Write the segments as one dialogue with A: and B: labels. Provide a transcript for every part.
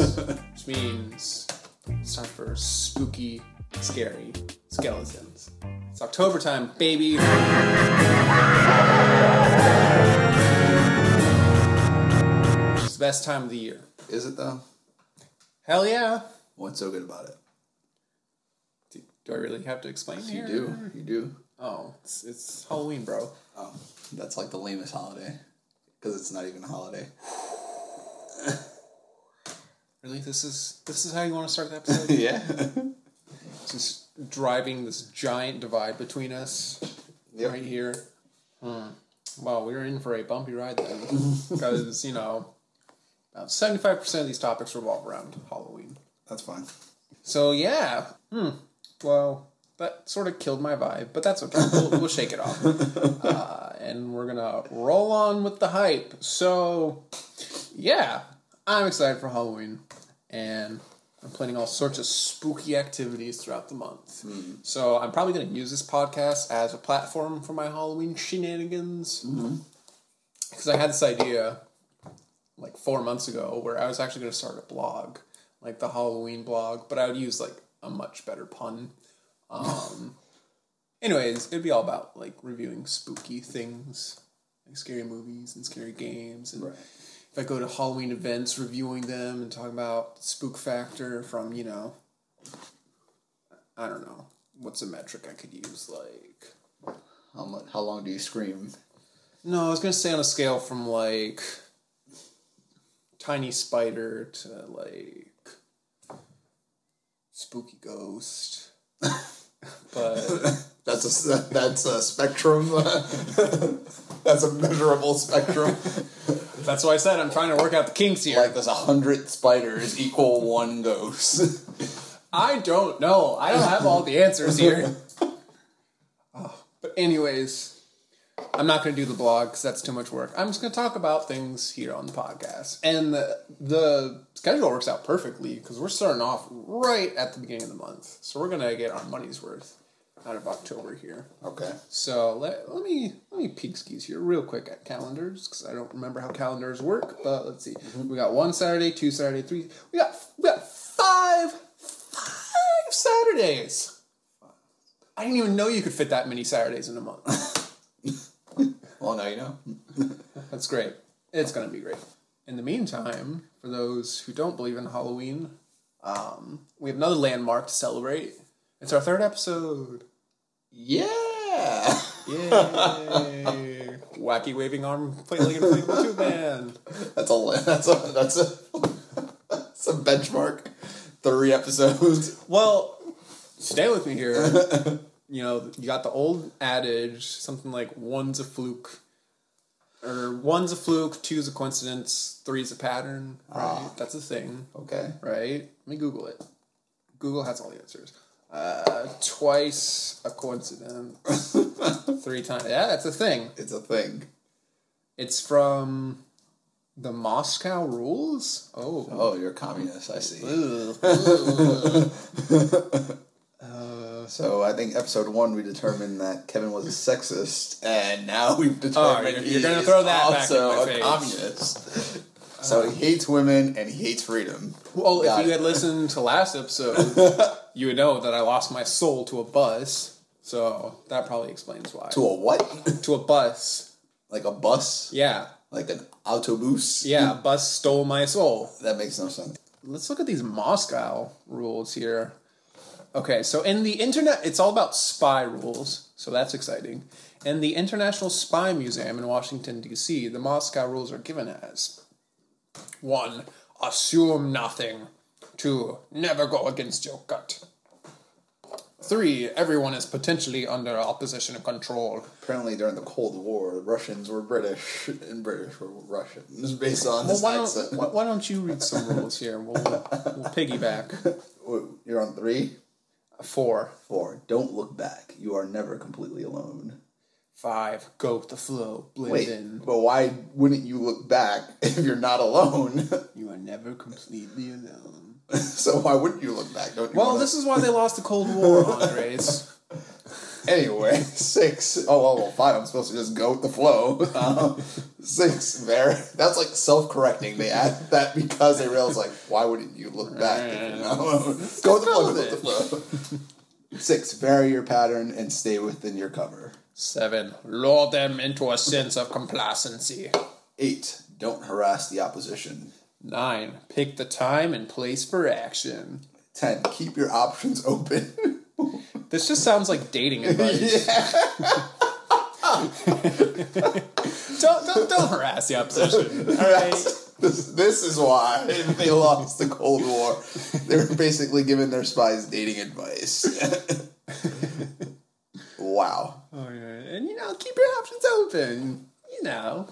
A: Which means it's time for spooky, scary skeletons. It's October time, baby. It's the best time of the year.
B: Is it though?
A: Hell yeah.
B: What's so good about it?
A: Do, do I really have to explain to
B: You
A: here?
B: do. You do.
A: Oh, it's, it's Halloween, bro.
B: Oh, that's like the lamest holiday because it's not even a holiday.
A: Really, this is this is how you want to start the episode?
B: yeah.
A: Just driving this giant divide between us
B: Yep.
A: right here. Hmm. Well, we're in for a bumpy ride then, because you know, about seventy-five percent of these topics revolve around Halloween.
B: That's fine.
A: So yeah, hmm. Well, that sort of killed my vibe, but that's okay. We'll, we'll shake it off, uh, and we're gonna roll on with the hype. So, yeah, I'm excited for Halloween, and I'm planning all sorts of spooky activities throughout the month. So I'm probably gonna use this podcast as a platform for my Halloween shenanigans, because I had this idea like four months ago where I was actually going to start a blog, like the Halloween blog, but I would use like a much better pun. Um, anyways, it'd be all about like reviewing spooky things, like scary movies and scary games, and
B: Right.
A: If I go to Halloween events, reviewing them and talking about spook factor from you know, I don't know what's a metric I could use like.
B: How much? How long do you scream?
A: No, I was gonna say on a scale from like tiny spider to like spooky ghost. but
B: That's a that's a spectrum. that's a measurable spectrum.
A: that's why I said I'm trying to work out the kinks here.
B: like there's a hundred spiders equal one ghost.
A: I don't know. I don't have all the answers here. Oh, but anyways, I'm not going to do the blog because that's too much work. I'm just going to talk about things here on the podcast, and the the schedule works out perfectly because we're starting off right at the beginning of the month, so we're going to get our money's worth out of October here.
B: okay.
A: So let, let me let me peek skis here real quick at calendars because I don't remember how calendars work. But let's see, we got one Saturday, two Saturday, three. We got we got five five Saturdays. I didn't even know you could fit that many Saturdays in a month.
B: Well, now you know.
A: That's great. It's gonna be great. In the meantime, for those who don't believe in Halloween, um, we have another landmark to celebrate. It's our third episode.
B: Yeah.
A: Yay! Wacky waving arm, flailing inflatable tube band.
B: That's a that's a that's a that's a benchmark. Three episodes.
A: Well, stay with me here. You know, you got the old adage, something like one's a fluke, or one's a fluke, two's a coincidence, three's a pattern. Right? Ah. That's a thing,
B: Okay.
A: right? Let me Google it. Google has all the answers. Uh, twice a coincidence, three times. Yeah, that's a thing.
B: It's a thing.
A: It's from the Moscow Rules. Oh.
B: Oh, you're a communist. I see.
A: Ugh.
B: So I think episode one we determined that Kevin was a sexist, and now we've
A: Oh,
B: determined
A: you're- you're gonna throw that back
B: also
A: in my
B: a communist. So he hates women and he hates freedom.
A: Well,
B: Got
A: if you
B: it.
A: had listened to last episode, you would know that I lost my soul to a bus. So that probably explains why.
B: To a what?
A: To a bus.
B: like a bus?
A: Yeah.
B: Like an autobus?
A: Yeah, a bus stole my soul.
B: That makes no sense.
A: Let's look at these Moscow rules here. Okay, so in the internet, it's all about spy rules, so that's exciting. In the International Spy Museum in Washington, D.C., the Moscow rules are given as 1. Assume nothing. 2. Never go against your gut. 3. Everyone is potentially under opposition control.
B: Apparently, during the Cold War, the Russians were British and British were Russians based on
A: Well,
B: this
A: why
B: accent.
A: don't, why, don't you read some rules here? We'll, we'll piggyback.
B: You're on three?
A: 4.
B: Four. Don't look back. You are never completely alone.
A: 5. Go with the flow. Blend
B: Wait,
A: in.
B: but why wouldn't you look back if you're not alone?
A: You are never completely alone.
B: so why wouldn't you look back? Don't you
A: Well,
B: wanna-
A: this is why they lost the Cold War, Andres.
B: Anyway, six. Oh well, well, five. I'm supposed to just go with the flow. Um, six. Very. That's like self-correcting. They add that because they realize like, why wouldn't you look back? You know? go with the flow. Go with the flow. Six. Vary your pattern and stay within your cover.
A: Seven. Lure them into a sense of complacency.
B: Eight. Don't harass the opposition.
A: Nine. Pick the time and place for action.
B: Ten. Keep your options open.
A: This just sounds like dating advice. don't, don't don't harass the opposition. all right?
B: This, this is why they lost the Cold War. They were basically giving their spies dating advice. wow.
A: Oh, yeah. And you know, keep your options open. You know,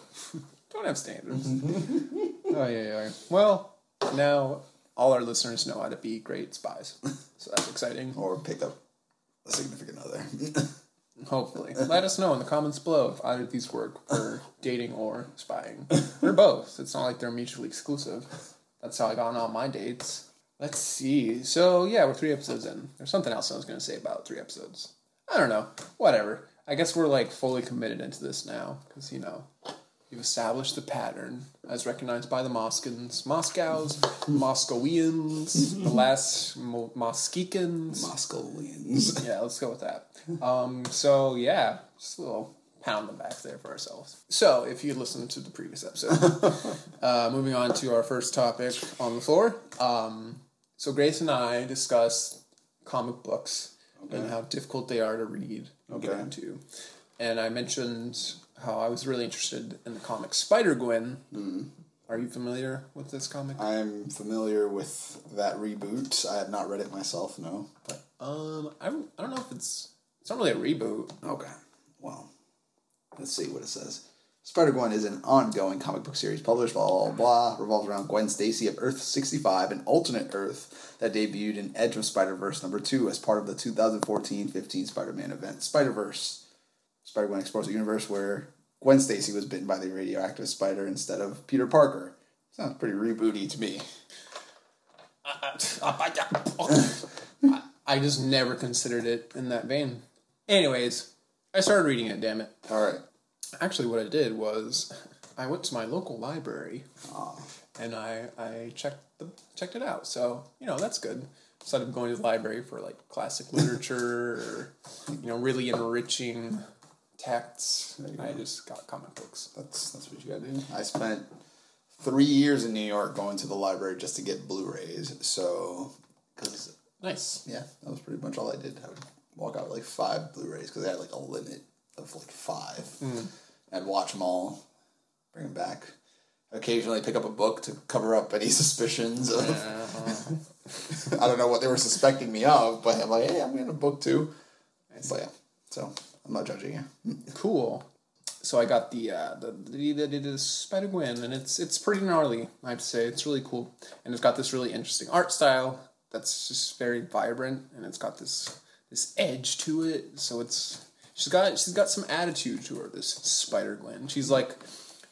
A: don't have standards. Mm-hmm. oh yeah, yeah. Well, now all our listeners know how to be great spies, so that's exciting.
B: Or pick up a significant other.
A: Hopefully, let us know in the comments below if either of these work for dating or spying, or both. It's not like they're mutually exclusive. That's how I got on all my dates. Let's see. So yeah, we're three episodes in. There's something else I was gonna say about three episodes. I don't know. Whatever. I guess we're like fully committed into this now because you know you've established the pattern as recognized by the Moskans, Moscows, Moscowians, the last Mo- Moskikans.
B: Moscowians.
A: Yeah, let's go with that. Um, so yeah, just a little pound them back there for ourselves. So if you listened to the previous episode, uh, moving on to our first topic on the floor. Um, so Grace and I discussed comic books and how difficult they are to read and get
B: Okay.
A: into. And I mentioned how I was really interested in the comic Spider Gwen. Are you familiar with this comic?
B: I'm familiar with that reboot. I have not read it myself, no. But
A: Um, I don't, I don't know if it's it's not really a reboot.
B: okay. Well, let's see what it says. Spider Gwen is an ongoing comic book series published, blah, blah, blah, revolves around Gwen Stacy of Earth 65, an alternate Earth that debuted in Edge of Spider Verse number 2 as part of the 2014 15 Spider Man event. Spider Verse. Spider Gwen explores a universe where Gwen Stacy was bitten by the radioactive spider instead of Peter Parker. Sounds pretty rebooty to me.
A: I just never considered it in that vein. Anyways, I started reading it. Damn it!
B: All right.
A: Actually, what I did was I went to my local library
B: Ah.
A: and I I checked the checked it out. So you know that's good. Instead of going to the library for like classic literature or you know really enriching texts, I just got comic books.
B: That's that's what you gotta do. I spent three years in New York going to the library just to get Blu-rays. So, because
A: Nice.
B: yeah, that was pretty much all I did. I would walk out with like five Blu-rays because they had like a limit of like five. Hmm. I'd watch them all, bring them back. Occasionally pick up a book to cover up any suspicions of. I don't know what they were suspecting me of, but I'm like, hey, I'm in a book too. But yeah, so I'm not judging you.
A: Cool. So I got the uh, the, the, the, the Spider Gwen, and it's it's pretty gnarly. I have to say it's really cool, and it's got this really interesting art style that's just very vibrant, and it's got this this edge to it. So it's she's got she's got some attitude to her. This Spider Gwen, she's like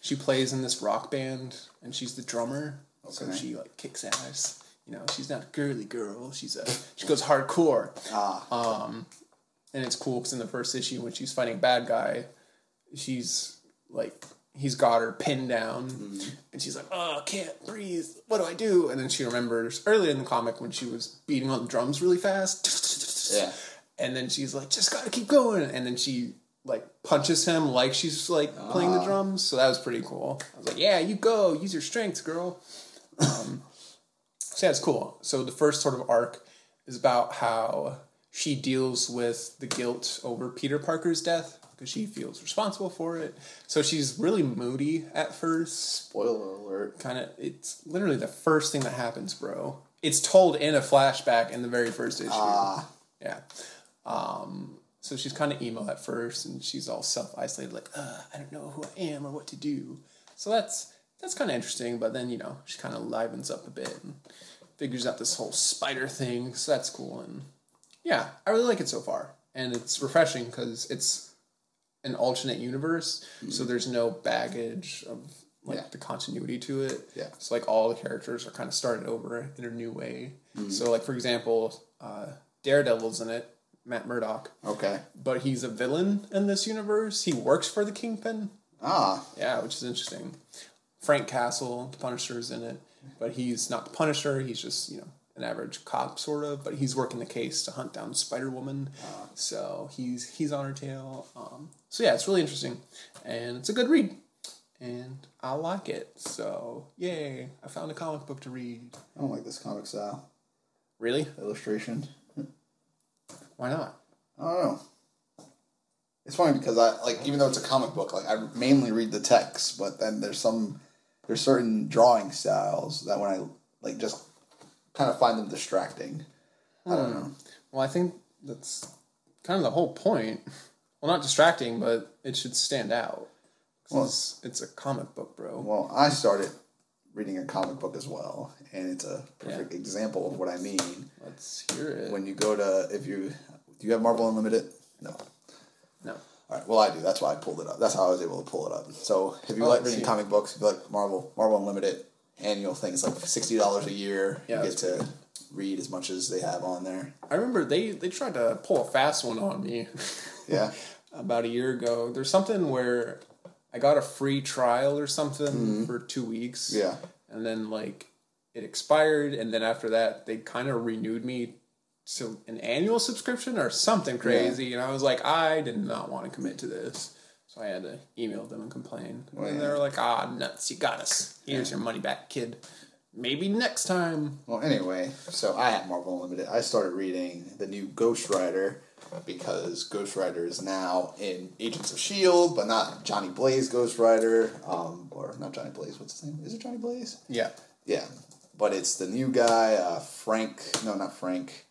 A: she plays in this rock band, and she's the drummer. So she like kicks ass. You know, she's not a girly girl. She's a she goes hardcore
B: Ah,
A: and it's cool because in the first issue when she's fighting bad guy, she's like he's got her pinned down, and she's like, "Oh, I can't breathe. What do I do?" And then she remembers earlier in the comic when she was beating on the drums really fast.
B: Yeah.
A: And then she's like, "Just gotta keep going." And then she like punches him like she's like playing the drums. So that was pretty cool. I was like, "Yeah, you go. Use your strengths, girl." Um, so yeah, it's cool. So the first sort of arc is about how she deals with the guilt over Peter Parker's death because she feels responsible for it. So she's really moody at first.
B: spoiler alert.
A: Kind of, it's literally the first thing that happens, bro. It's told in a flashback in the very first issue.
B: Ah,
A: Yeah. Um, so she's kind of emo at first, and she's all self isolated, like, uh, I don't know who I am or what to do. So that's that's kind of interesting. But then you know she kind of livens up a bit and figures out this whole spider thing. So that's cool, and yeah, I really like it so far, and it's refreshing because it's an alternate universe, so there's no baggage of like
B: Yeah.
A: the continuity to it.
B: Yeah.
A: So like all the characters are kind of started over in a new way. So like for example, uh, Daredevil's in it, Matt Murdock,
B: Okay.
A: but he's a villain in this universe. He works for the Kingpin.
B: Ah,
A: Yeah, which is interesting. Frank Castle, the Punisher's in it, but he's not the Punisher. He's just you know an average cop sort of, but he's working the case to hunt down Spider Woman. So he's he's on her tail. Um, so yeah, it's really interesting, and it's a good read, and I like it. So yay! I found a comic book to read.
B: I don't like this comic style
A: Really?
B: illustration.
A: Why not?
B: I don't know. It's funny because I like even though it's a comic book, like I mainly read the text, but then there's some there's certain drawing styles that when I like just kind of find them distracting. I don't hmm. know.
A: Well, I think that's kind of the whole point. Well, not distracting, but it should stand out. 'Cause it's a comic book, bro.
B: Well, I started reading a comic book as well, and it's a perfect example of what I mean.
A: Let's hear it.
B: When you go to if you do you have Marvel Unlimited? No.
A: no.
B: All right. Well, I do. That's why I pulled it up. That's how I was able to pull it up. So if you
A: Oh,
B: like
A: I
B: reading
A: see.
B: comic books, if you like Marvel, Marvel Unlimited annual thing, it's like sixty dollars a year.
A: Yeah,
B: you get to read as much as they have on there.
A: I remember they they tried to pull a fast one on me
B: Yeah.
A: about a year ago. There's something where I got a free trial or something for two weeks.
B: Mm-hmm. Yeah.
A: And then like it expired, and then after that they kind of renewed me to an annual subscription or something crazy. And I was like, I did not want to commit to this. So I had to email them and complain.
B: Well,
A: and
B: yeah.
A: they were like, ah, nuts, you got us. Here's your money back, kid. Maybe next time.
B: Well, anyway, so I have Marvel Unlimited. I started reading the new Ghost Rider because Ghost Rider is now in Agents of Shield, but not Johnny Blaze Ghost Rider, um, or not Johnny Blaze. What's his name? Is it Johnny Blaze?
A: Yeah.
B: Yeah, but it's the new guy, uh, Frank. No, not Frank.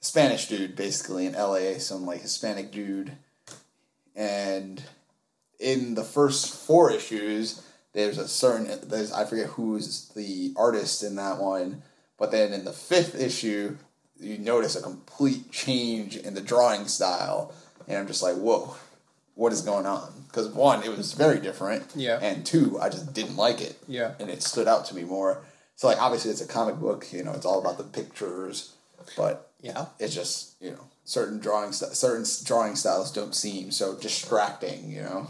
B: Spanish dude, basically in L.A. Some like Hispanic dude, and in the first four issues, there's a certain there's I forget who's the artist in that one, but then in the fifth issue, you notice a complete change in the drawing style, and I'm just like, whoa, what is going on? Because one, it was very different,
A: Yeah.
B: and two, I just didn't like it,
A: Yeah.
B: and it stood out to me more. So like obviously it's a comic book, you know, it's all about the pictures, but
A: Yeah.
B: it's just you know certain drawing st- certain drawing styles don't seem so distracting you know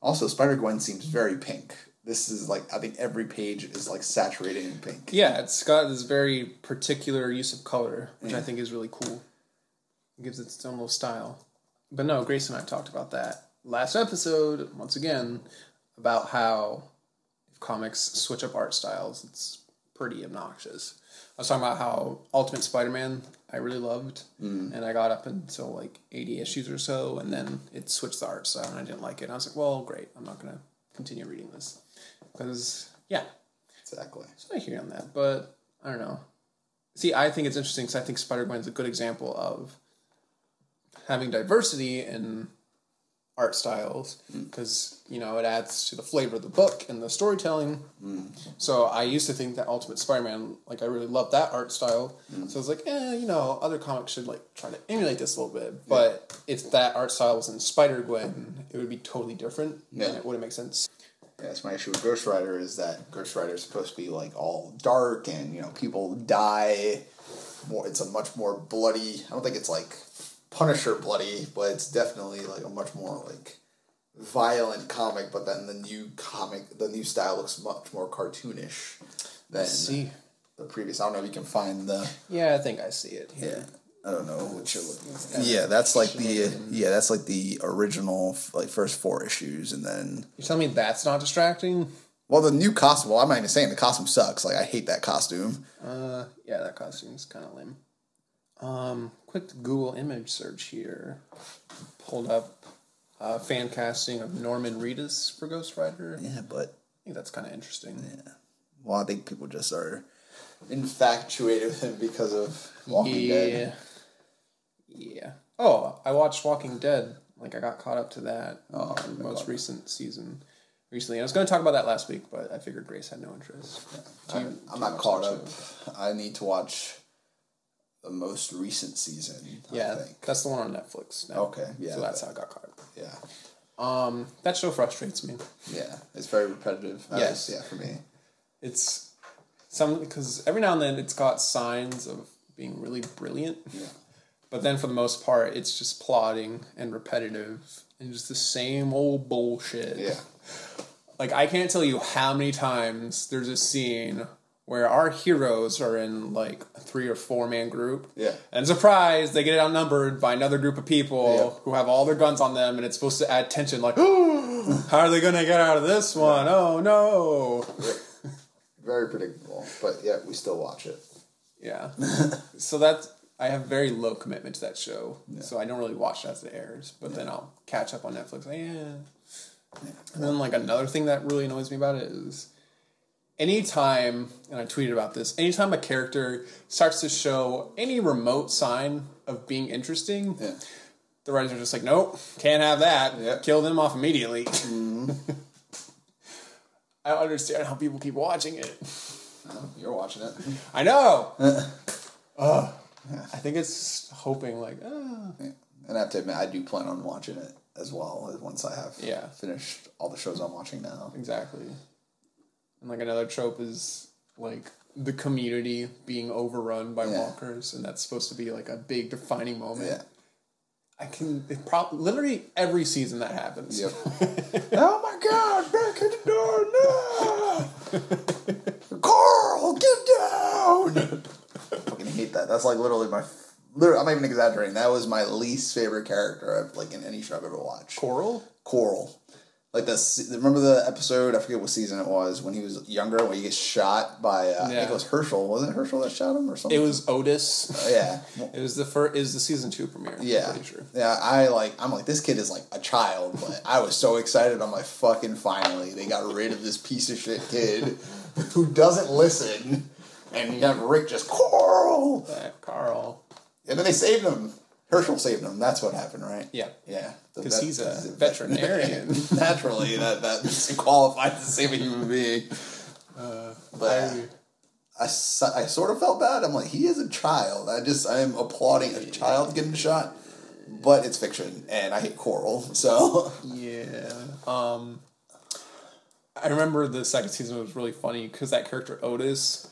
B: also spider-gwen seems very pink this is like i think every page is like saturated in pink
A: Yeah, it's got this very particular use of color, which I think is really cool. It gives it its own little style. But no, Grace and I talked about that last episode, once again, about how if comics switch up art styles, it's pretty obnoxious. I was talking about how Ultimate Spider Man I really loved, mm. and I got up until like 80 issues or so, and then it switched the art style, and I didn't like it. And I was like, well, great, I'm not going to continue reading this. Because, yeah,
B: exactly
A: so I hear you on that, but I don't know. See, I think it's interesting because I think Spider Gwen is a good example of having diversity in art styles because you know it adds to the flavor of the book and the storytelling. So I used to think that Ultimate Spider Man, like I really loved that art style. So I was like, eh, you know, other comics should like try to emulate this a little bit. But if that art style was in Spider Gwen, it would be totally different.
B: Yeah.
A: and it wouldn't make sense.
B: yeah, that's my issue with ghost rider is that ghost rider is supposed to be like all dark and you know people die more it's a much more bloody i don't think it's like punisher bloody but it's definitely like a much more like violent comic but then the new comic the new style looks much more cartoonish than
A: See,
B: the previous i don't know if you can find the
A: yeah, I think I see it here.
B: i don't know what you're looking at yeah that's like the yeah that's like the original like first four issues and then
A: You're telling me that's not distracting?
B: well the new costume well i'm not even saying the costume sucks like i hate that costume
A: Uh, yeah, that costume's kind of lame. Um, quick Google image search here. Pulled up uh, fan casting of Norman Reedus for Ghost Rider.
B: Yeah but
A: think that's kind of interesting. Yeah.
B: Well, I think people just are infatuated with him because of Walking
A: yeah.
B: Dead.
A: Yeah. Oh, I watched Walking Dead. Like I got caught up to that.
B: Oh, I
A: most recent season. Recently, I was going to talk about that last week, but I figured Grace had no interest.
B: I'm, I'm not caught up. I need to watch the most recent season. I
A: Yeah,
B: think.
A: that's the one on Netflix. Now.
B: Okay, yeah,
A: So that's how I got caught.
B: Yeah,
A: Um, that show frustrates me.
B: yeah. It's very repetitive.
A: Yes.
B: yeah, for me.
A: It's some because every now and then it's got signs of being really brilliant,
B: Yeah.
A: But then for the most part, it's just plotting and repetitive and just the same old bullshit.
B: Yeah.
A: Like I can't tell you how many times there's a scene where our heroes are in like a three or four man group.
B: Yeah.
A: And surprise, they get outnumbered by another group of people
B: Yeah.
A: who have all their guns on them and it's supposed to add tension like, how are they gonna get out of this one? Oh no.
B: Very predictable, but yet we still watch it.
A: Yeah. so that's I have very low commitment to that show. So I don't really watch it as it airs. But then I'll catch up on Netflix. Yeah. And then like another thing that really annoys me about it is anytime and I tweeted about this, anytime a character starts to show any remote sign of being interesting,
B: Yeah.
A: the writers are just like, Nope, can't have that.
B: Yeah.
A: Kill them off immediately. I don't understand how people keep watching it.
B: You're watching it.
A: I know. I think it's hoping like, uh,
B: Yeah. And I have to admit, I do plan on watching it as well once I have
A: Yeah.
B: finished all the shows I'm watching now.
A: exactly. And like another trope is like the community being overrun by
B: Yeah.
A: walkers, and that's supposed to be like a big defining moment.
B: Yeah.
A: I can it prob- literally every season that happens.
B: Yep. oh my god, back at the door, no! Carl, get down! I fucking hate that. That's like literally my. Literally, I'm not even exaggerating. That was my least favorite character I've like in any show I've ever watched.
A: Coral.
B: Coral. Like this. Remember the episode? I forget what season it was when he was younger, when he gets shot by. Uh, I think it was Hershel. Wasn't it Hershel that shot him or something?
A: It was Otis.
B: Yeah.
A: It was the first. Is the season two premiere?
B: Yeah,
A: sure.
B: yeah. I like. I'm like this kid is like a child, but I was so excited. I'm like, fucking finally, they got rid of this piece of shit kid who doesn't listen, and you have Rick just
A: Carl, Carl.
B: and then they saved him. Hershel saved him. That's what happened, right?
A: Yeah.
B: Yeah,
A: Because he's a veterinarian.
B: Naturally, that that's qualified to save a human being. but
A: I
B: I sort of felt bad. I'm like, he is a child. I just I am applauding a child getting shot, but it's fiction, and I hate Coral. So
A: Yeah. Um, I remember the second season was really funny because that character Otis,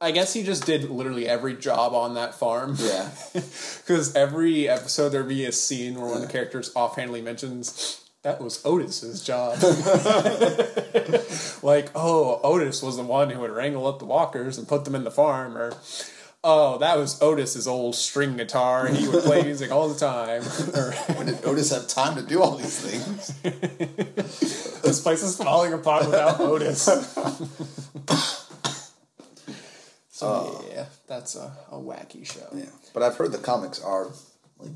A: I guess he just did literally every job on that farm.
B: yeah,
A: Because every episode there'd be a scene where one of the characters offhandedly mentions that was Otis's job. like, oh, Otis was the one who would wrangle up the walkers and put them in the farm, or oh, that was Otis's old string guitar. And he would play music all the time. Or
B: when did Otis have time to do all these things?
A: this place is falling apart without Otis. So yeah, that's a, a wacky show.
B: Yeah, but I've heard the comics are like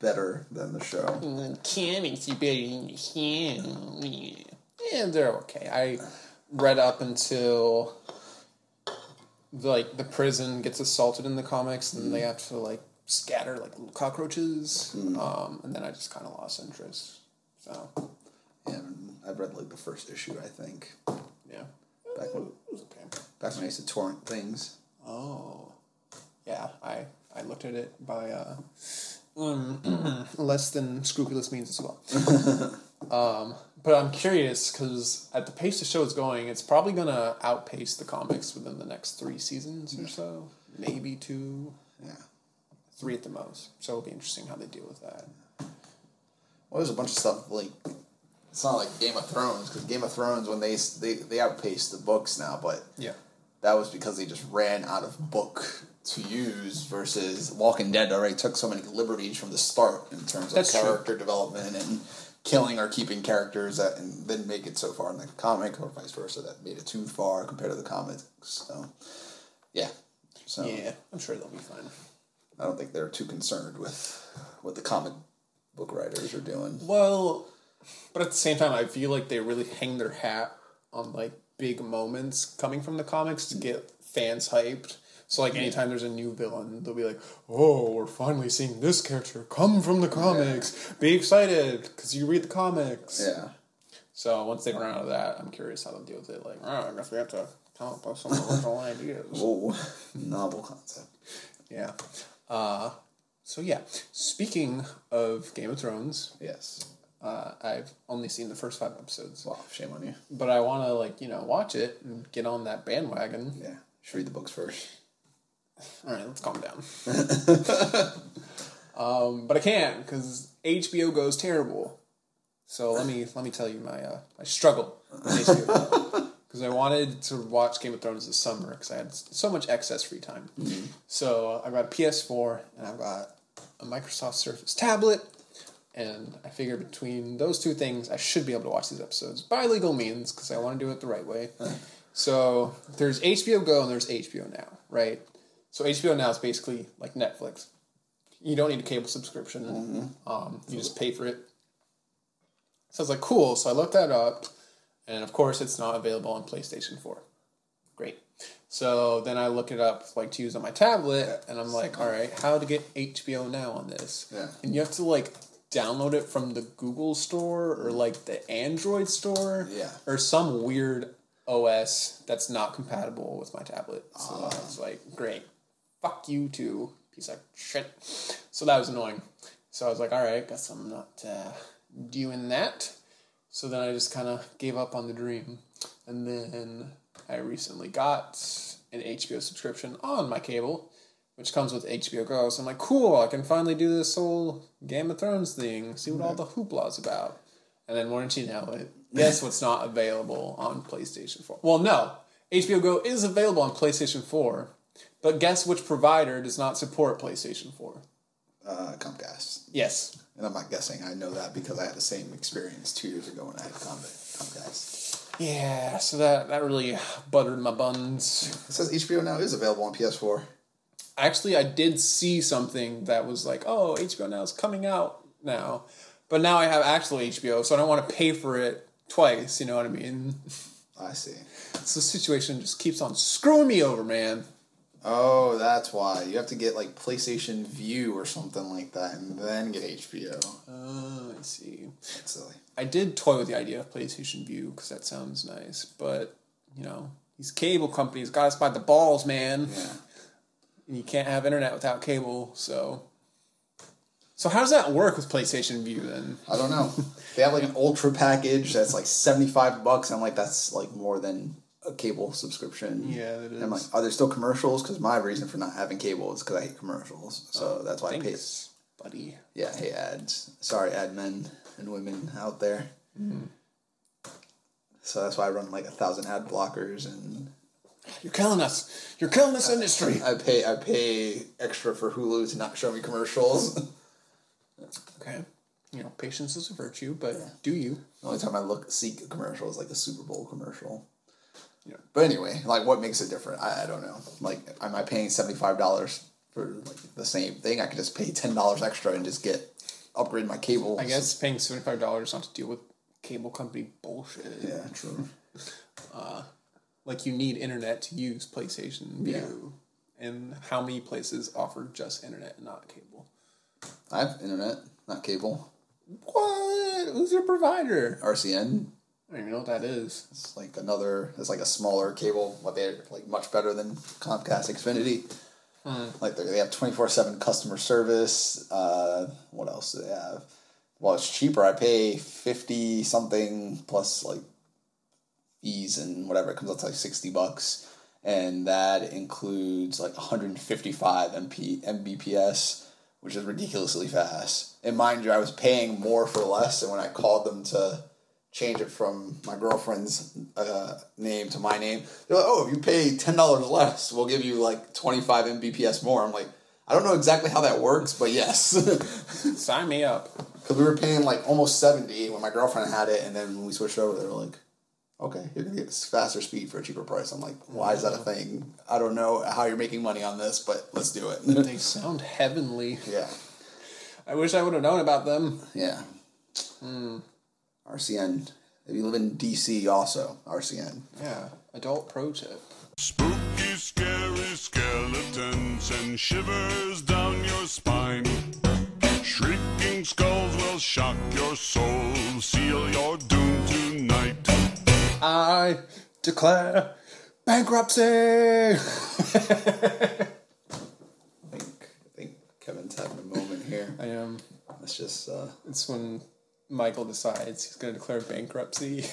B: better than the show.
A: The comics are better than the show. Yeah, they're okay. I read up until like the prison gets assaulted in the comics, and they have to like scatter like little cockroaches. Um, and then I just kind of lost interest. So
B: And I've read like the first issue. I think
A: yeah,
B: back when
A: it was okay.
B: back when I used to torrent things.
A: Yeah. I I looked at it by uh, um, less than scrupulous means as well. um, but I'm curious because at the pace the show is going, it's probably gonna outpace the comics within the next three seasons or so, maybe two,
B: Yeah.
A: three at the most. So it'll be interesting how they deal with that.
B: Well, there's a bunch of stuff like it's not like Game of Thrones because Game of Thrones when they they they outpaced the books now, but
A: Yeah.
B: that was because they just ran out of book to use versus Walking Dead already took so many liberties from the start in terms of
A: That's true.
B: character development and killing or keeping characters that and then make it so far in the comic or vice versa that made it too far compared to the comics. So yeah. So
A: Yeah, I'm sure they'll be fine.
B: I don't think they're too concerned with what the comic book writers are doing.
A: Well, but at the same time, I feel like they really hang their hat on like big moments coming from the comics to get fans hyped. So like anytime there's a new villain, they'll be like, "Oh, we're finally seeing this character come from the comics. Be excited because you read the comics."
B: Yeah.
A: So once they run out of that, I'm curious how they'll deal with it. Like, oh, I guess we have to come up with some original ideas.
B: Whoa. Novel concept.
A: Yeah. Uh, so yeah. Speaking of Game of Thrones,
B: Yes.
A: uh, I've only seen the first five episodes.
B: Wow, shame on you.
A: but I want to like you know watch it and get on that bandwagon.
B: Yeah. Should read the books first.
A: All right, let's calm down. Um, but I can't because HBO Go's terrible. So let me let me tell you my uh, my struggle because I wanted to watch Game of Thrones this summer because I had so much excess free time. So I got a PS4 and I've got a Microsoft Surface tablet, and I figured between those two things I should be able to watch these episodes by legal means because I want to do it the right way. So there's HBO Go and there's HBO Now, right? So HBO Now is basically like Netflix. You don't need a cable subscription. Um, you just pay for it. So I was like, cool. So I looked that up, and of course, it's not available on PlayStation 4. Great. So then I look it up like to use on my tablet, and I'm like, all right, how to get HBO Now on this?
B: Yeah.
A: And you have to like download it from the Google store or like the Android store,
B: Yeah.
A: or some weird OS that's not compatible with my tablet. So I was like, great, fuck you too, piece of shit. So that was annoying. So I was like, all right, guess I'm not uh, doing that. So then I just kind of gave up on the dream. And then I recently got an HBO subscription on my cable, which comes with HBO Go. So I'm like, cool, I can finally do this whole Game of Thrones thing, see what all the hoopla's about. And then wouldn't you know it, guess what's not available on PlayStation 4? Well, no, HBO Go is available on PlayStation 4, but guess which provider does not support PlayStation 4?
B: Uh, Comcast.
A: Yes,
B: And I'm not guessing. I know that because I had the same experience two years ago when I had Comcast. Comcast.
A: Yeah, so that, that really buttered my buns.
B: It says HBO now is available on PS4.
A: Actually, I did see something that was like, oh, HBO Now is coming out now. But now I have actual HBO, so I don't want to pay for it twice, you know what I mean?
B: I see.
A: So the situation just keeps on screwing me over, man.
B: Oh, that's why you have to get like PlayStation Vue or something like that, and then get HBO.
A: Oh, I see.
B: That's silly.
A: I did toy with the idea of PlayStation Vue because that sounds nice, but, you know, these cable companies got us by the balls, man.
B: Yeah.
A: and you can't have internet without cable. So, so how does that work with PlayStation Vue then?
B: I don't know. they have like an ultra package that's like seventy five bucks. I'm like, that's like more than a cable subscription.
A: Yeah, that
B: I'm like, are there still commercials? Because my reason for not having cable is because I hate commercials. So oh, that's why I pay.
A: Buddy.
B: Yeah, I hate ads. Sorry, ad men and women out there. Mm-hmm. So that's why I run like a thousand ad blockers and
A: You're killing us. You're killing this industry.
B: I pay I pay extra for Hulu to not show me commercials.
A: Okay. You know, patience is a virtue, but do you?
B: The only time I look seek a commercial is like a Super Bowl commercial.
A: Yeah.
B: But anyway, like what makes it different? I, I don't know. Like, am I paying seventy five dollars for like the same thing? I could just pay ten dollars extra and just get upgrade my cable.
A: I guess paying seventy five dollars not to deal with cable company bullshit.
B: Yeah, true.
A: Uh, like you need internet to use PlayStation Vue. And how many places offer just internet and not cable?
B: I have internet, not cable.
A: What? Who's your provider?
B: RCN.
A: I don't even know what that is.
B: It's like another. It's like a smaller cable. What they're like much better than Comcast Xfinity. Like they they have twenty four seven customer service. Uh, what else do they have? Well, it's cheaper. I pay fifty something plus like fees and whatever. It comes out to like sixty bucks, and that includes like one hundred and fifty five MP Mbps, which is ridiculously fast. And mind you, I was paying more for less, and when I called them to change it from my girlfriend's uh, name to my name. They're like, oh, if you pay ten dollars less, we'll give you like twenty five Mbps more. I'm like, I don't know exactly how that works, but yes,
A: Sign me up.
B: because we were paying like almost seventy when my girlfriend had it, and then when we switched over, they were like, okay, you're gonna get faster speed for a cheaper price. I'm like, why is that a thing? I don't know how you're making money on this, but let's do it.
A: They sound heavenly.
B: yeah,
A: I wish I would have known about them.
B: yeah. RCN. If you live in DC, also RCN.
A: Yeah. Adult pro tip.
C: Spooky, scary skeletons and shivers down your spine. Shrieking skulls will shock your soul, seal your doom tonight.
A: I declare bankruptcy.
B: I think I think Kevin's having a moment here.
A: I am.
B: Let's just uh,
A: It's when Michael decides he's going to declare bankruptcy.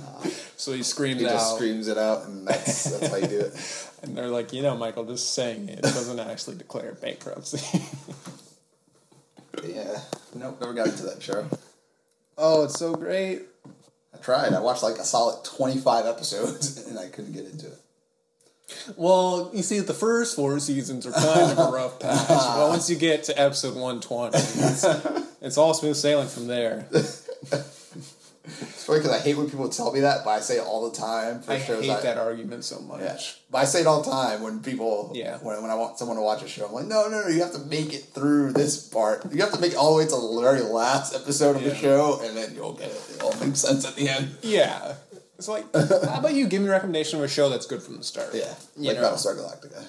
A: Ah. so he screams
B: he
A: out, He
B: just screams it out, and that's that's how you do it.
A: and they're like, "You know, Michael, just saying it doesn't actually declare bankruptcy."
B: Yeah. Nope, never got into that show.
A: Oh, it's so great.
B: I tried. I watched like a solid 25 episodes and I couldn't get into it.
A: Well, you see, the first four seasons are kind of a rough patch, but once you get to episode 120, it's, all smooth sailing from there.
B: It's funny because I hate when people tell me that, but I say it all the time for
A: I
B: shows.
A: hate
B: I,
A: that argument so much.
B: Yeah. But I say it all the time when people,
A: Yeah.
B: when, when I want someone to watch a show, I'm like, no, no, no, you have to make it through this part. You have to make it all the way to the very last episode of the show, and then you'll get it. It all makes sense at the end.
A: Yeah. It's like, how about you give me a recommendation of a show that's good from the start?
B: Yeah.
A: You
B: Like
A: know.
B: Battlestar Galactica.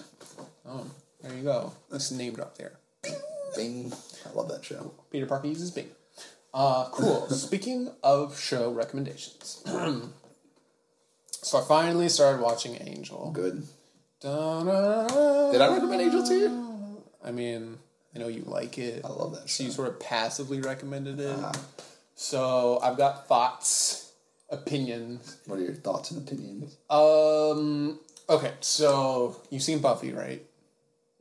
A: Oh, there you go. Let's name drop there.
B: Bing. I love that show.
A: Peter Parker uses Bing. Uh, cool. Speaking of show recommendations. so I finally started watching Angel.
B: Good.
A: Da-na-na.
B: Did I recommend Angel to you?
A: I mean, I know you like it.
B: I love that
A: So
B: show.
A: you sort of passively recommended it.
B: Uh-huh.
A: So I've got thoughts, opinions.
B: What are your thoughts and opinions?
A: Um. Okay, so you've seen Buffy, right?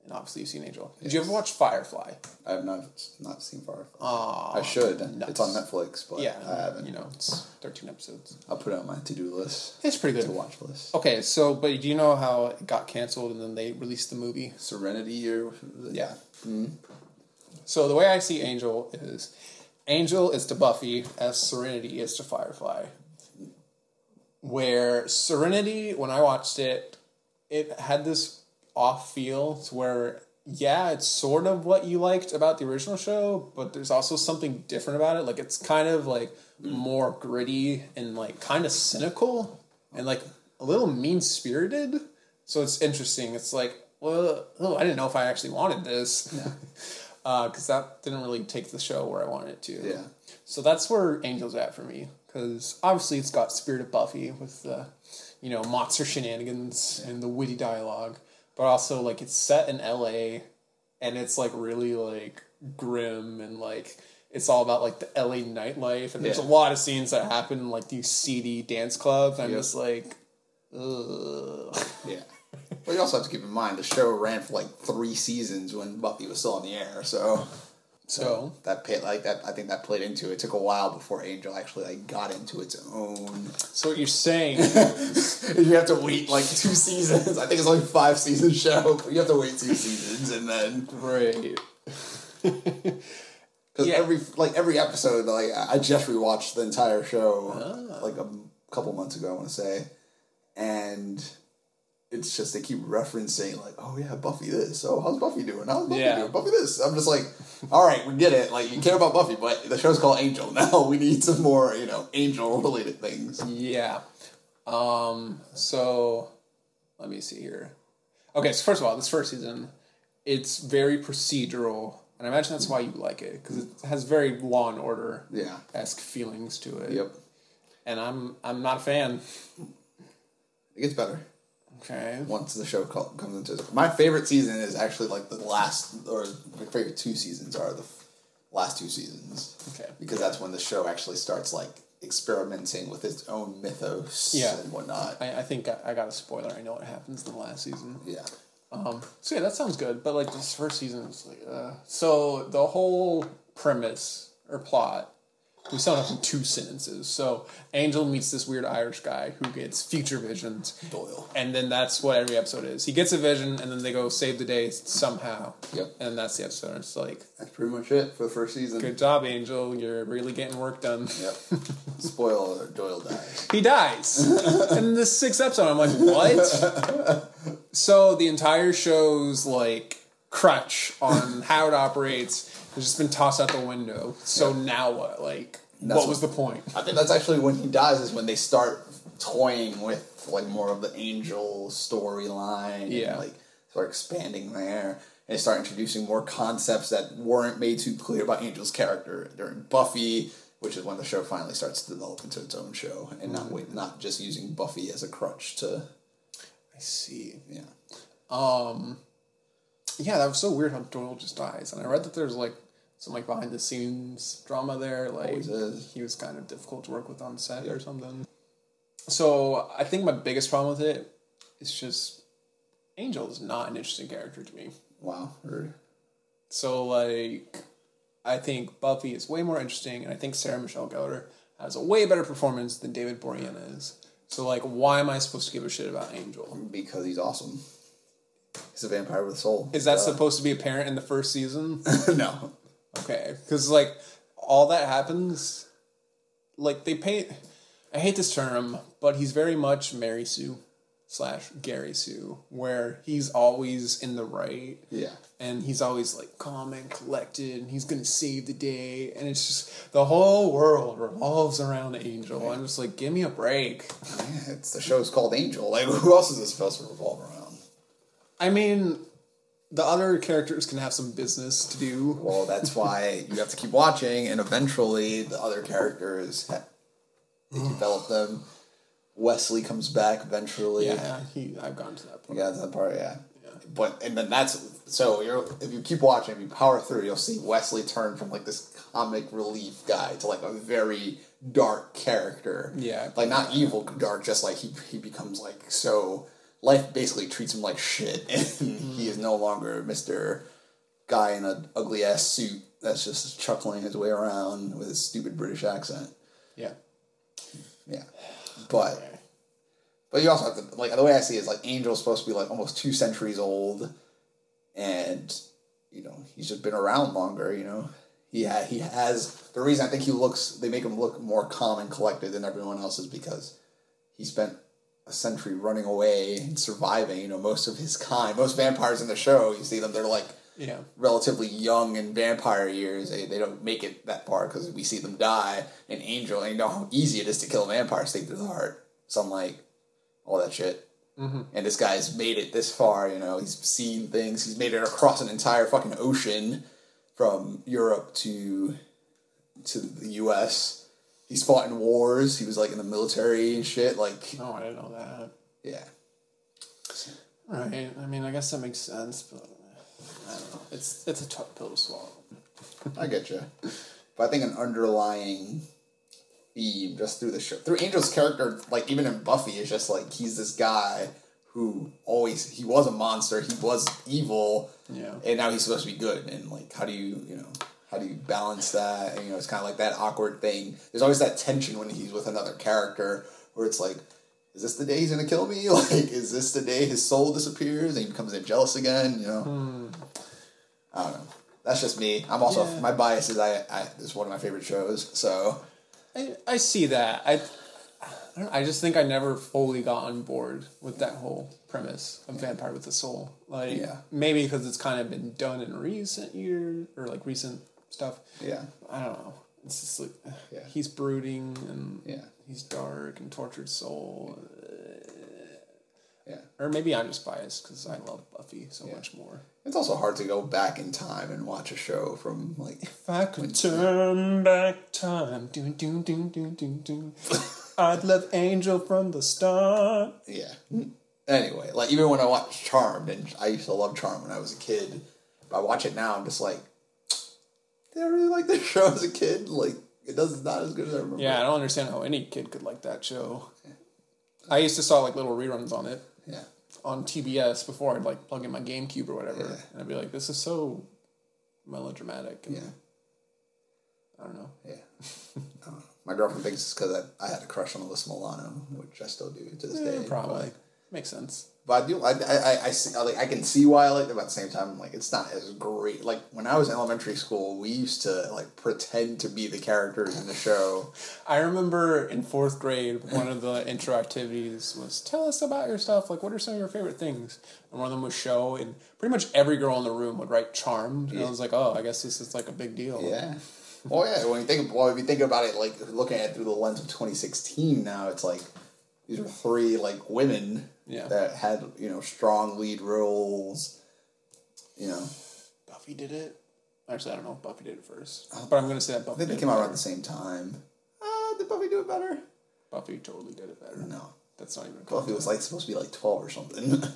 A: And obviously you've seen Angel. Did you ever watch Firefly?
B: I have not not seen Firefly.
A: Aw,
B: I should.
A: nuts.
B: It's on Netflix, but
A: Yeah,
B: I haven't.
A: You know, it's thirteen episodes.
B: I'll put it on my to do list.
A: It's pretty good To
B: watch list.
A: Okay, so but do you know how it got canceled and then they released the movie?
B: Serenity or
A: Yeah. Hmm? So the way I see Angel is Angel is to Buffy as Serenity is to Firefly. Where Serenity, when I watched it, it had this off feel to where yeah, it's sort of what you liked about the original show, but there's also something different about it. Like it's kind of like more gritty and like kind of cynical and like a little mean spirited. So it's interesting. It's like, well, oh, I didn't know if I actually wanted this. Because uh, that didn't really take the show where I wanted it to.
B: Yeah.
A: So that's where Angel's at for me. Because obviously it's got Spirit of Buffy with the, you know, monster shenanigans and the witty dialogue. But also, like, it's set in LA and it's, like, really, like, grim and, like, it's all about, like, the LA nightlife. And there's a lot of scenes that happen in, like, these seedy dance clubs. I'm
B: Yep.
A: just like, ugh.
B: Yeah. But you also have to keep in mind the show ran for like three seasons when Buffy was still on the air, so
A: So,
B: that pit like that. I think that played into it. It took a while before Angel actually like got into its own.
A: so what you're saying is
B: you have to wait like two seasons. I think it's only five season show, but you have to wait two seasons and then
A: Right.
B: because
A: Yeah.
B: every like every episode like I just rewatched the entire show
A: Ah.
B: like a couple months ago. I want to say, and. It's just they keep referencing like, oh yeah, Buffy this. Oh, how's Buffy doing? How's Buffy
A: Yeah.
B: doing? Buffy this. I'm just like, all right, we get it. Like you care about Buffy, but the show's called Angel. Now we need some more, you know, Angel related things.
A: Yeah. Um, so let me see here. Okay, so first of all, this first season, it's very procedural, and I imagine that's why you like it because it has very Law and Order
B: Yeah.
A: esque feelings to it.
B: Yep.
A: And I'm I'm not a fan.
B: It gets better
A: Okay.
B: once the show co- comes into. My favorite season is actually like the last, or my favorite two seasons are the f- last two seasons.
A: Okay.
B: Because that's when the show actually starts like experimenting with its own mythos
A: Yeah.
B: and whatnot.
A: I, I think I, I got a spoiler. I know what happens in the last season.
B: Yeah.
A: Um, so yeah, that sounds good. But like this first season is like, uh, so the whole premise or plot, we sum it up in two sentences. So Angel meets this weird Irish guy who gets future visions,
B: Doyle.
A: and then that's what every episode is. He gets a vision, and then they go save the day somehow.
B: Yep.
A: And that's the episode. It's like,
B: That's pretty much it for the first season.
A: good job, Angel. You're really getting work done.
B: Yep. Spoiler Doyle dies.
A: He dies. and in the sixth episode, I'm like, what? so the entire show's like crutch on how it operates has just been tossed out the window. So now what? Like,
B: That's
A: what was the point?
B: I think that's actually when he dies is when they start toying with like more of the angel storyline.
A: Yeah.
B: And, like start expanding there. And start introducing more concepts that weren't made too clear about Angel's character during Buffy, which is when the show finally starts to develop into its own show and not wait, not just using Buffy as a crutch to
A: I see.
B: yeah.
A: Um, yeah, that was so weird how Doyle just dies. And I read that there's like some like behind the scenes drama there. Like
B: is.
A: he was kind of difficult to work with on set or something. So I think my biggest problem with it is just Angel is not an interesting character to me.
B: Wow.
A: So like I think Buffy is way more interesting, and I think Sarah Michelle Gellar has a way better performance than David Boreanaz is. So like, why am I supposed to give a shit about Angel?
B: Because he's awesome. He's a vampire with a soul.
A: Is that
B: Uh,
A: supposed to be apparent in the first season?
B: no.
A: Okay, because like all that happens, like they paint. I hate this term, but he's very much Mary Sue slash Gary Sue, where he's always in the right.
B: Yeah.
A: And he's always like calm and collected, and he's gonna save the day, and it's just the whole world revolves around Angel. I'm just like, give me a break.
B: It's the show's called Angel. Like, who else is this supposed to revolve around?
A: I mean, the other characters can have some business to do.
B: Well, that's why you have to keep watching, and eventually the other characters ha- they mm. develop them. Wesley comes back eventually.
A: Yeah, he. I've gone to that point.
B: Yeah, that part, yeah. But and then that's so you're if you keep watching, if you power through, you'll see Wesley turn from like this comic relief guy to like a very dark character.
A: Yeah.
B: like not evil dark, just like he he becomes like so life basically treats him like shit, and he is mm. no longer Mister guy in an ugly ass suit that's just chuckling his way around with his stupid British accent.
A: Yeah.
B: Yeah, but but you also have to like the way I see it is like Angel's supposed to be like almost two centuries old, and you know he's just been around longer. You know he ha- he has the reason I think he looks they make him look more calm and collected than everyone else is because he spent a century running away and surviving. You know most of his kind. Most vampires in the show you see them they're like
A: Yeah.
B: relatively young in vampire years. They, they don't make it that far because we see them die. And Angel, and you know how easy it is to kill a vampire, stake through the heart, sunlight, all that shit. Mm-hmm. And this guy's made it this far. You know, he's seen things. He's made it across an entire fucking ocean from Europe to to the U.S. He's fought in wars. He was like in the military and shit. Like,
A: Oh, I didn't know that.
B: yeah.
A: Right. I mean, I guess that makes sense, but I don't know. It's it's a tough pill to swallow.
B: I get you. But I think an underlying theme just through the show, through Angel's character, like even in Buffy, is just like he's this guy who always he was a monster, he was evil,
A: Yeah.
B: and now he's supposed to be good. And like, how do you you know how do you balance that? And you know, it's kind of like that awkward thing. There's always that tension when he's with another character where it's like. Is this the day he's gonna kill me? Like, is this the day his soul disappears and he becomes Angelus again? You know, hmm. I don't know. That's just me. I'm also
A: Yeah.
B: my bias is I, I it's one of my favorite shows. So
A: I I see that. I I, I just think I never fully got on board with that whole premise of Vampire with a Soul. Like
B: Yeah.
A: maybe because it's kind of been done in recent years or like recent stuff.
B: yeah,
A: I don't know. It's just like
B: Yeah.
A: he's brooding and
B: Yeah.
A: he's dark and tortured soul.
B: yeah.
A: Or maybe I'm just biased because I love Buffy so much more.
B: It's also hard to go back in time and watch a show from like
A: If I could turn back time, do do do do do do, I'd love Angel from the start.
B: yeah. Anyway, like even when I watch Charmed, and I used to love Charmed when I was a kid, but I watch it now, I'm just like, did I really like this show as a kid? Like it does not as good as I remember.
A: Yeah, I don't understand how any kid could like that show. I used to saw like little reruns on it
B: yeah.
A: on TBS before I'd like plug in my GameCube or whatever,
B: Yeah.
A: and I'd be like, "This is so melodramatic." And
B: Yeah.
A: I don't know.
B: Yeah. I don't know. My girlfriend thinks it's because I, I had a crush on Alyssa Milano, which I still do to this
A: Eh,
B: day.
A: probably makes sense.
B: But I do, I, I, I, I, see, I, like, I can see why I like it, but at the same time, like, it's not as great. Like, when I was in elementary school, we used to, like, pretend to be the characters in the show.
A: I remember in fourth grade, one of the intro activities was tell us about your stuff. Like, what are some of your favorite things? And one of them was show, and pretty much every girl in the room would write charmed. And I was like, oh, I guess this is like a big deal.
B: Yeah. Well, yeah, when you think, well, if you think about it, like, looking at it through the lens of 2016 now, it's like, these are three, like, women
A: Yeah.
B: that had, you know, strong lead roles, you know.
A: Buffy did it. Actually, I don't know if Buffy did it first, but I'm gonna say that
B: I
A: Buffy.
B: think they came out
A: better.
B: around the same time. Uh, did Buffy do it better?
A: Buffy totally did it better.
B: No.
A: That's not even.
B: Buffy was, like, supposed to be, like, 12 or something.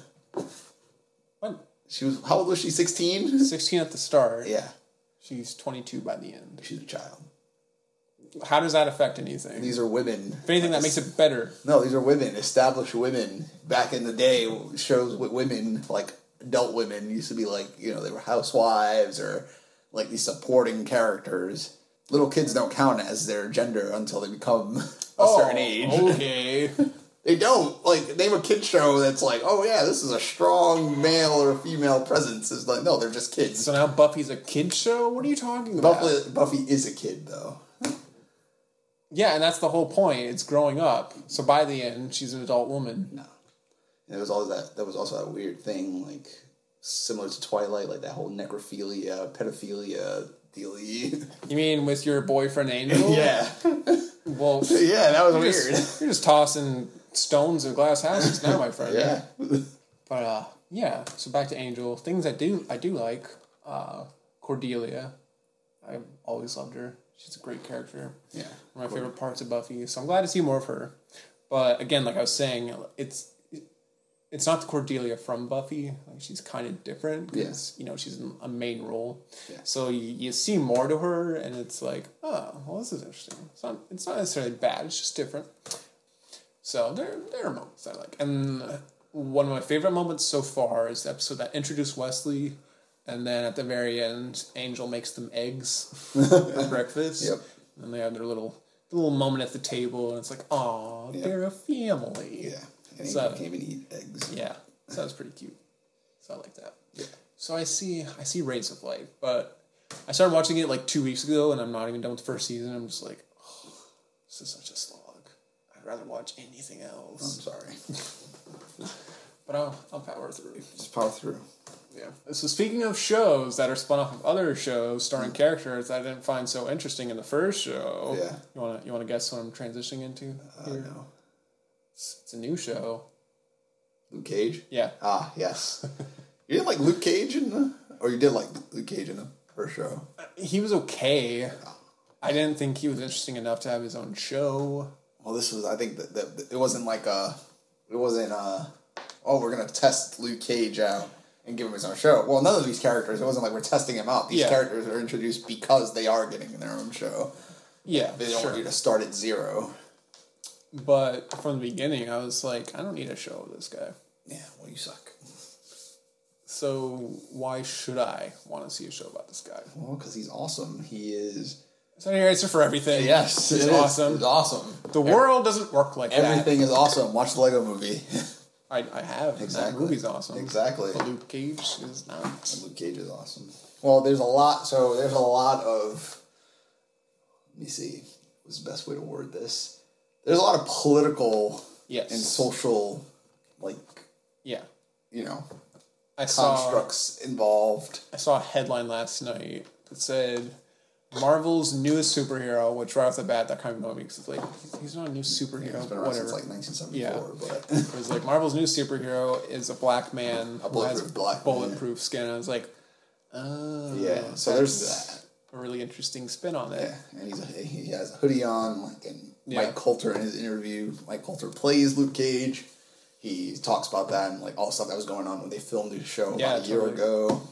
A: What?
B: she was, how old was she, 16?
A: sixteen at the start.
B: Yeah.
A: She's twenty two by the end.
B: She's a child.
A: How does that affect anything?
B: These are women.
A: if anything, that makes it better.
B: No, these are women, established women. Back in the day, shows with women, like adult women, used to be like, you know, they were housewives or like these supporting characters. Little kids don't count as their gender until they become a oh, certain age.
A: Oh, Okay.
B: They don't like name a kid show that's like, oh yeah, this is a strong male or female presence. It's like no, they're just kids.
A: so now Buffy's a kid show. What are you talking about?
B: Buffy, Buffy is a kid though.
A: Yeah, and that's the whole point. It's growing up. So by the end, she's an adult woman.
B: No, and there was all that. There was also that weird thing like similar to Twilight, like that whole necrophilia, pedophilia dealy.
A: You mean with your boyfriend Angel?
B: yeah,
A: Well,
B: yeah, that was
A: you're
B: weird.
A: just, you're just tossing stones in glass houses now, my friend.
B: yeah,
A: But uh, yeah. So back to Angel. Things I do I do like. Uh, Cordelia. I've always loved her. She's a great character.
B: yeah.
A: One of my favorite parts of Buffy. So I'm glad to see more of her. But again, like I was saying, it's it's not the Cordelia from Buffy. Like she's kind of different because you know she's in a main role.
B: Yeah.
A: So you, you see more to her, and it's like, oh, well, this is interesting. It's not it's not necessarily bad. It's just different. So there there are moments I like, and one of my favorite moments so far is the episode that introduced Wesley. And then at the very end, Angel makes them eggs for breakfast.
B: Yep.
A: And they have their little little moment at the table, and it's like, oh, they're a family.
B: Yeah, and
A: So-
B: Angel can't even eat eggs.
A: Yeah, so that's pretty cute. So I like that.
B: Yeah.
A: So I see I see Rays of Light, but I started watching it like two weeks ago, and I'm not even done with the first season. I'm just like, oh, this is such a slog. I'd rather watch anything else.
B: I'm sorry.
A: But I'll I'll power through.
B: Just power through.
A: Yeah. So speaking of shows that are spun off of other shows starring characters that I didn't find so interesting in the first show.
B: Yeah.
A: You wanna you wanna guess what I'm transitioning into?
B: I
A: here?
B: know.
A: It's, it's a new show.
B: Luke Cage.
A: Yeah.
B: Ah, yes. you didn't like Luke Cage in the, or you did like Luke Cage in the first show.
A: He was okay. I didn't think he was interesting enough to have his own show.
B: Well, this was. I think that, that it wasn't like a. It wasn't uh Oh, we're gonna test Luke Cage out and give him his own show. Well, none of these characters. It wasn't like we're testing him out. These
A: Yeah.
B: characters are introduced because they are getting their own show.
A: Yeah,
B: They don't
A: sure.
B: want you to start at zero.
A: But from the beginning, I was like, I don't need a show of this guy.
B: Yeah. Well, you suck.
A: So why should I want to see a show about this guy?
B: Well, because he's awesome. He is.
A: So any answer for everything.
B: Yes,
A: he's
B: it
A: awesome.
B: He's awesome.
A: The world doesn't work like that.
B: Everything is awesome. Watch the Lego Movie.
A: I, I have.
B: Exactly.
A: That movie's awesome.
B: Exactly.
A: But Luke Cage is not.
B: Luke Cage is awesome. Well, there's a lot. So there's a lot of. Let me see. What's the best way to word this? There's a lot of political
A: Yes.
B: and social, like
A: Yeah.
B: you know,
A: I saw.
B: constructs involved.
A: I saw a headline last night that said Marvel's newest superhero, which right off the bat that kind of annoyed me because it's like he's, not a new superhero.
B: It's been around
A: whatever.
B: since like 1974, but
A: It was like Marvel's new superhero is a black man
B: A
A: who has
B: bulletproof man.
A: bulletproof skin. I was like, oh,
B: yeah. So there's that.
A: a really interesting spin on it.
B: Yeah, and he's a, he has a hoodie on. Like, and
A: Yeah.
B: Mike Colter in his interview, Mike Colter plays Luke Cage. He talks about that and like all the stuff that was going on when they filmed the show
A: Yeah,
B: about a year ago.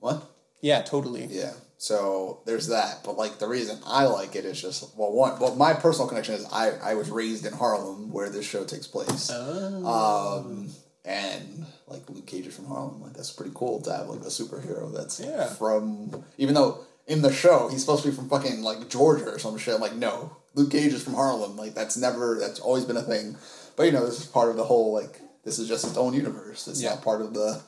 B: What?
A: Yeah, totally.
B: Yeah. So there's that, but like the reason I like it is just well, one, well, my personal connection is I I was raised in Harlem where this show takes place,
A: Oh.
B: um, and like Luke Cage is from Harlem. Like that's pretty cool to have like a superhero that's
A: Yeah.
B: from even though in the show he's supposed to be from fucking like Georgia or some shit. I'm like no, Luke Cage is from Harlem. Like that's never that's always been a thing. But you know this is part of the whole like this is just its own universe. It's
A: Yeah.
B: not part of the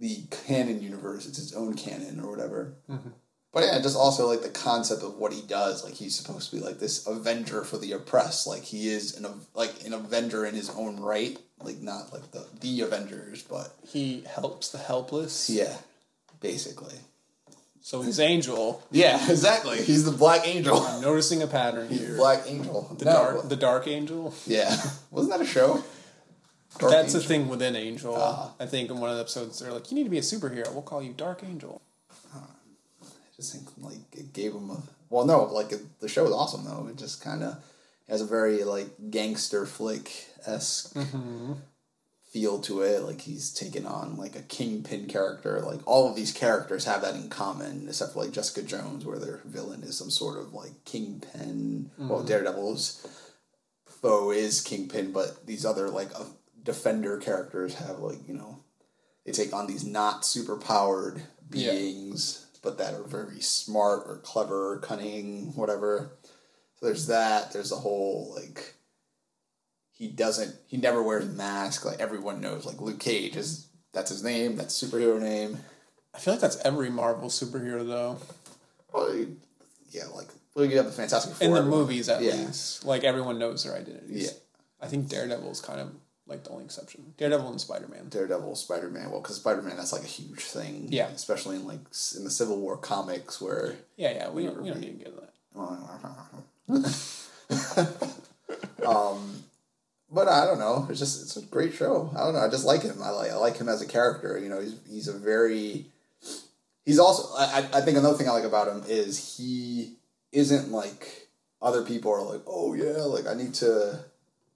B: the canon universe. It's its own canon or whatever. Mm-hmm. But yeah, just also like the concept of what he does. Like he's supposed to be like this avenger for the oppressed. Like he is an like an avenger in his own right. Like not like the the Avengers, but
A: He helps the helpless.
B: yeah, basically.
A: So he's Angel.
B: Yeah, exactly. He's the Black Angel.
A: Noticing a pattern here.
B: Black Angel.
A: The
B: No,
A: dark, the dark angel.
B: yeah, wasn't that a show? Dark
A: That's a
B: Angel.
A: thing within Angel.
B: Ah.
A: I think in one of the episodes they're like, "You need to be a superhero. We'll call you Dark Angel."
B: I just think like it gave him a well no like it, the show is awesome though it just kind of has a very like gangster flick esque feel to it like he's taken on like a kingpin character like all of these characters have that in common except for like Jessica Jones where their villain is some sort of like kingpin well Daredevil's foe is kingpin but these other like uh, defender characters have like you know they take on these not super powered
A: Yeah.
B: beings but that are very smart or clever, or cunning, whatever. So there's that. There's the whole like he doesn't he never wears a mask. Like everyone knows, like Luke Cage is that's his name. That's superhero name.
A: I feel like that's every Marvel superhero though.
B: Well, yeah, like well, you have the Fantastic Four
A: In the movies, at
B: yeah.
A: least, like everyone knows their identities.
B: Yeah.
A: I think Daredevil is kind of like the only exception. Daredevil and Spider Man.
B: Daredevil, Spider Man. Well, because Spider Man that's like a huge thing.
A: Yeah.
B: especially in like in the Civil War comics where.
A: Yeah, yeah. We don't, we don't need to get into that.
B: Um, but I don't know. It's just it's a great show. I don't know. I just like him. I like I like him as a character. You know, he's he's a very. He's also. I I think another thing I like about him is he isn't like other people are like. Oh yeah, like I need to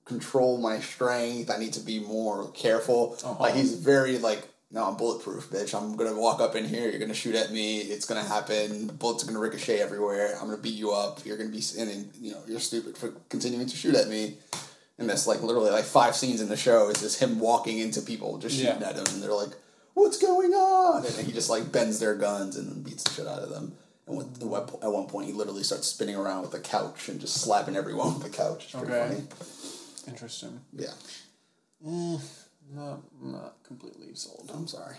B: control my strength. I need to be more careful.
A: Uh-huh.
B: Like he's very like. No, I'm bulletproof, bitch. I'm gonna walk up in here. You're gonna shoot at me. It's gonna happen. Bullets are gonna ricochet everywhere. I'm gonna beat you up. You're gonna be, and you know, you're stupid for continuing to shoot at me and that's like literally like five scenes in the show is just him walking into people just shooting
A: Yeah.
B: at him and they're like what's going on and he just like bends their guns and beats the shit out of them and with the web, at one point he literally starts spinning around with the couch and just slapping everyone with the couch it's pretty
A: Okay.
B: funny
A: Interesting.
B: yeah eh,
A: Not not completely sold.
B: i'm sorry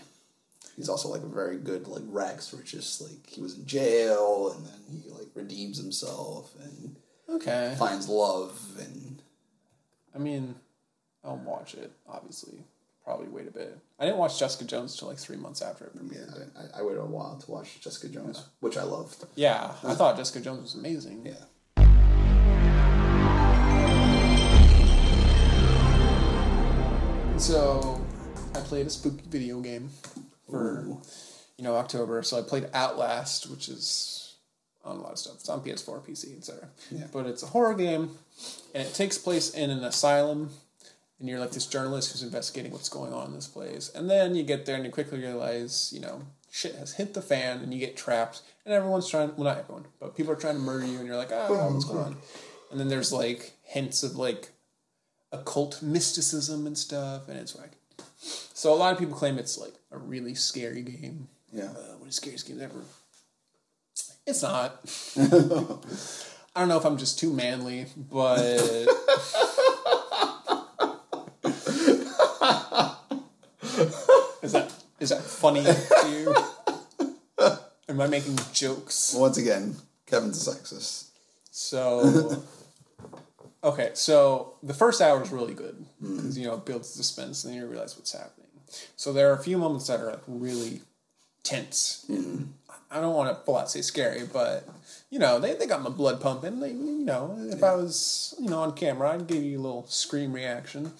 B: he's also like a very good like rags to riches like he was in jail and then he like redeems himself and
A: Okay.
B: finds love and
A: I mean, I'll watch it. Obviously, probably wait a bit. I didn't watch Jessica Jones till like three months after it
B: yeah
A: premiered.
B: I, I waited a while to watch jessica jones which i loved
A: Yeah, I thought Jessica Jones was amazing.
B: yeah
A: So I played a spooky video game for
B: Ooh.
A: you know October. So I played Outlast, which is on a lot of stuff. It's on PS4, PC, etc.
B: Yeah.
A: But it's a horror game, and it takes place in an asylum. And you're like this journalist who's investigating what's going on in this place. And then you get there and you quickly realize, you know, shit has hit the fan and you get trapped. And everyone's trying, well, not everyone, but people are trying to murder you. And you're like, oh, what's going on? And then there's like hints of like occult mysticism and stuff. And it's like, so a lot of people claim it's like a really scary game.
B: yeah
A: Uh, one of the scariest games ever. It's not. I don't know if I'm just too manly, but is that is that funny to you? Am I making jokes?
B: Once again, Kevin's a sexist.
A: So, okay, so the first hour is really good because you know it builds suspense and then you realize what's happening. So there are a few moments that are like really tense. I don't want to full out say scary, but you know they, they got my blood pumping. They, you know, if I was you know on camera, I'd give you a little scream reaction.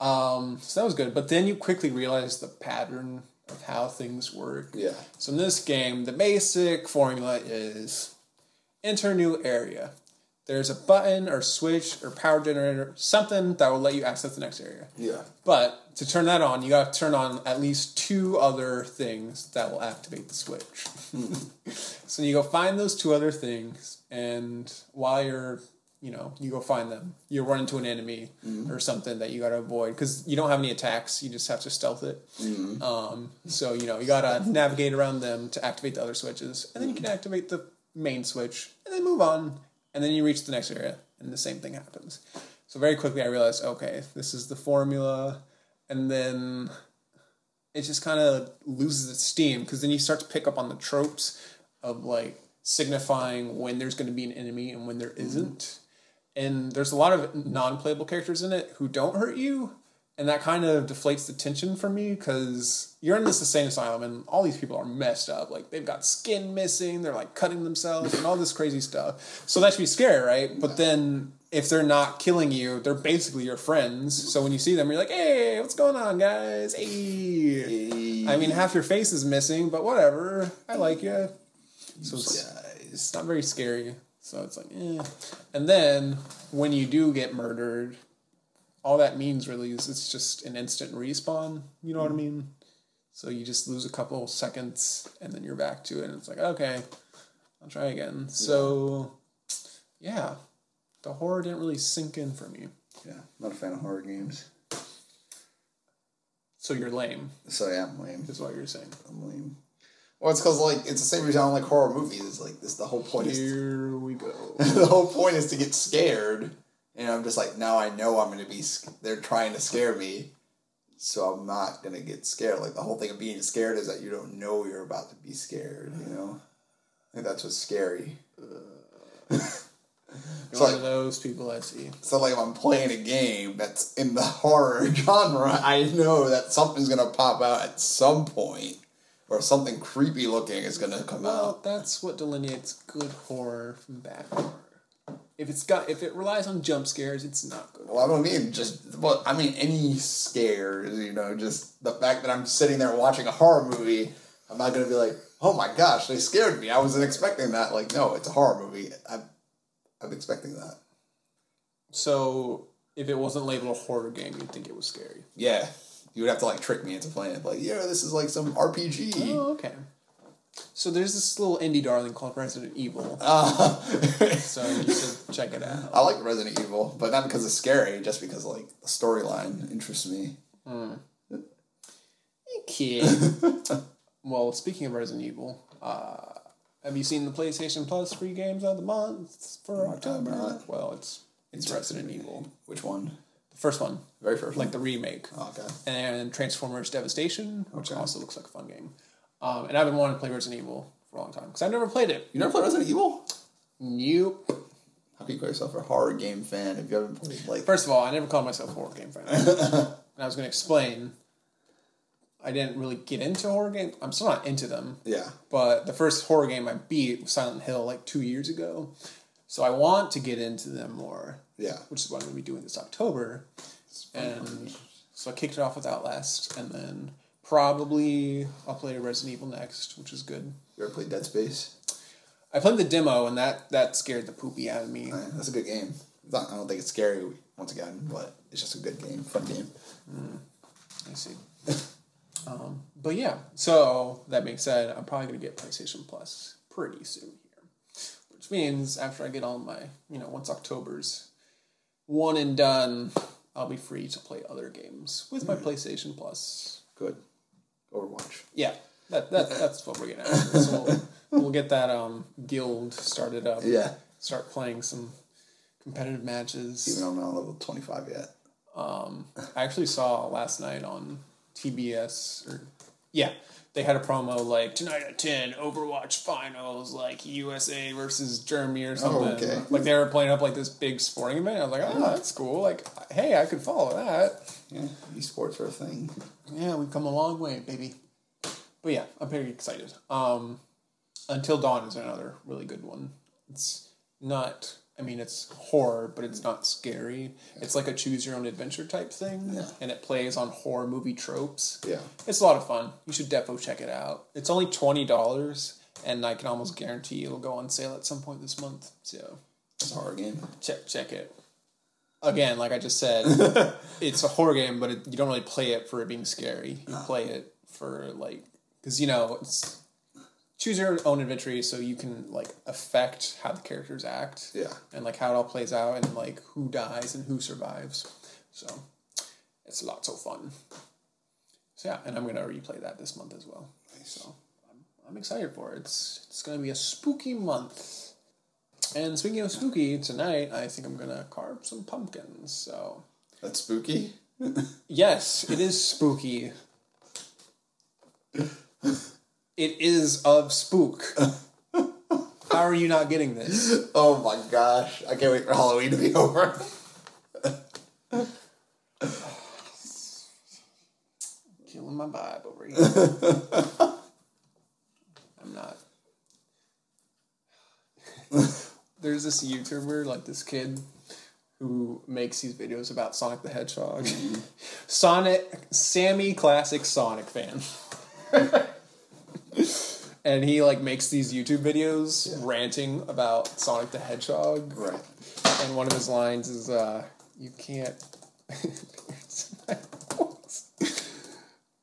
A: Um, so that was good. But then you quickly realize the pattern of how things work.
B: Yeah.
A: So in this game, the basic formula is enter new area. There's a button or switch or power generator, something that will let you access the next area.
B: Yeah.
A: But to turn that on, you got to turn on at least two other things that will activate the switch. so you go find those two other things, and while you're, you know, you go find them, you run into an enemy or something that you got to avoid because you don't have any attacks. You just have to stealth it. Um, so you know you got to navigate around them to activate the other switches, and then you can activate the main switch, and then move on, and then you reach the next area, and the same thing happens. So very quickly, I realized, okay, this is the formula, and then it just kind of loses its steam because then you start to pick up on the tropes of like signifying when there's going to be an enemy and when there mm-hmm. isn't. And there's a lot of non-playable characters in it who don't hurt you, and that kind of deflates the tension for me because you're in this insane asylum and all these people are messed up. Like they've got skin missing, they're like cutting themselves and all this crazy stuff. So that should be scary, right? But then if they're not killing you, they're basically your friends. So when you see them, you're like, hey, what's going on, guys? Hey. I mean, half your face is missing, but whatever. I like you. So it's, it's not very scary. So it's like, eh. And then when you do get murdered, all that means really is it's just an instant respawn. You know what I mm-hmm. mean? So you just lose a couple seconds and then you're back to it. And it's like, okay, I'll try again. So, yeah, the horror didn't really sink in for me.
B: Yeah. Not a fan of horror games.
A: So you're lame,
B: So yeah, I'm lame.
A: is what you're saying.
B: I'm lame. Well, it's because like it's the same reason I don't like horror movies. It's like this. The whole point is
A: Here we go.
B: the whole point is to get scared, and I'm just like now I know I'm gonna be. They're trying to scare me, so I'm not gonna get scared. Like the whole thing of being scared is that you don't know you're about to be scared. You know, I think that's what's scary.
A: You're one of those people I see.
B: So like if I'm playing a game that's in the horror genre, I know that something's gonna pop out at some point, or something creepy looking is gonna come out.
A: Well,
B: out.
A: that's what delineates good horror from bad horror. If it's got if it relies on jump scares, it's not good.
B: Well, I don't mean just well, I mean any scares. You know, just the fact that I'm sitting there watching a horror movie, I'm not gonna be like, oh my gosh, they scared me. I wasn't expecting that. Like, no, it's a horror movie. I'm, I'm expecting that.
A: So if it wasn't labeled a horror game, you'd think it was scary.
B: Yeah, you would have to like trick me into playing it. Like, yeah, this is like some RPG.
A: Oh, okay. So there's this little indie darling called Resident Evil.
B: Uh,
A: So you should check it out.
B: I like Resident Evil, but not because it's scary, just because like the storyline interests me.
A: Kid. well, speaking of Resident Evil, uh, have you seen the PlayStation Plus free games of the month for October?
B: not.
A: Well, it's it's Resident Evil,
B: Which one?
A: the first one, The
B: Very first
A: like
B: one.
A: the remake,
B: Oh, okay.
A: and Transformers Devastation, which
B: Okay.
A: also looks like a fun game. Um, and I've been wanting to play Resident Evil for a long time because I've never played it.
B: You never played Resident Evil?
A: Nope.
B: How can you call yourself a horror game fan if you haven't played like?
A: First of all, I never called myself a horror game fan. and I was going to explain. I didn't really get into horror games. I'm still not into them.
B: yeah.
A: But the first horror game I beat was Silent Hill like two years ago. So I want to get into them more,
B: Yeah.
A: which is what I'm going to be doing this October. And so I kicked it off with Outlast, and then probably I'll play Resident Evil next, which is good.
B: You ever played Dead Space?
A: I played the demo, and that, that scared the poopy out of me.
B: Yeah, that's a good game. Not, I don't think it's scary once again, but it's just a good game, fun game.
A: I see. um, but yeah, so that being said, I'm probably going to get PlayStation Plus pretty soon here. Which means after I get all my, you know, once October's one and done, I'll be free to play other games with my PlayStation Plus.
B: Good. Overwatch.
A: Yeah, that, that that's what we're getting after. So we'll, we'll get that um, guild started up.
B: Yeah.
A: Start playing some competitive matches.
B: Even though I'm not level 25 yet.
A: Um, I actually saw last night on TBS or yeah, they had a promo like tonight at ten Overwatch finals like USA versus Germany or something.
B: okay.
A: Like they were playing up like this big sporting event. I was like, oh, that's cool. Like, hey, I could follow that.
B: Yeah. Esports are a thing.
A: Yeah, we've come a long way, baby. But yeah, I'm very excited. Um, Until Dawn is another really good one. It's not. I mean, it's horror, but it's not scary. It's like a choose your own adventure type thing,
B: Yeah.
A: and it plays on horror movie tropes.
B: Yeah.
A: It's a lot of fun. You should defo check it out. It's only twenty dollars, and I can almost guarantee it'll go on sale at some point this month. So
B: It's a horror game.
A: check check it. Again, like I just said, it's a horror game, but it, you don't really play it for it being scary. You play it for like because you know it's choose your own adventure, so you can like affect how the characters act.
B: Yeah.
A: and like how it all plays out, and like who dies and who survives. So it's lots of fun. So yeah, and I'm gonna replay that this month as well. So I'm, I'm excited for it. It's it's gonna be a spooky month. And speaking of spooky, tonight I think I'm gonna carve some pumpkins. So
B: That's spooky.
A: yes, it is spooky. It is of spook. How are you not getting this?
B: Oh my gosh. I can't wait for Halloween to be over.
A: Killing my vibe over here. I'm not. There's this YouTuber, like this kid, who makes these videos about Sonic the Hedgehog. Mm-hmm. Sonic, Sammy, classic Sonic fan. And he like makes these YouTube videos ranting about Sonic the Hedgehog.
B: Right.
A: And one of his lines is, uh, "You can't."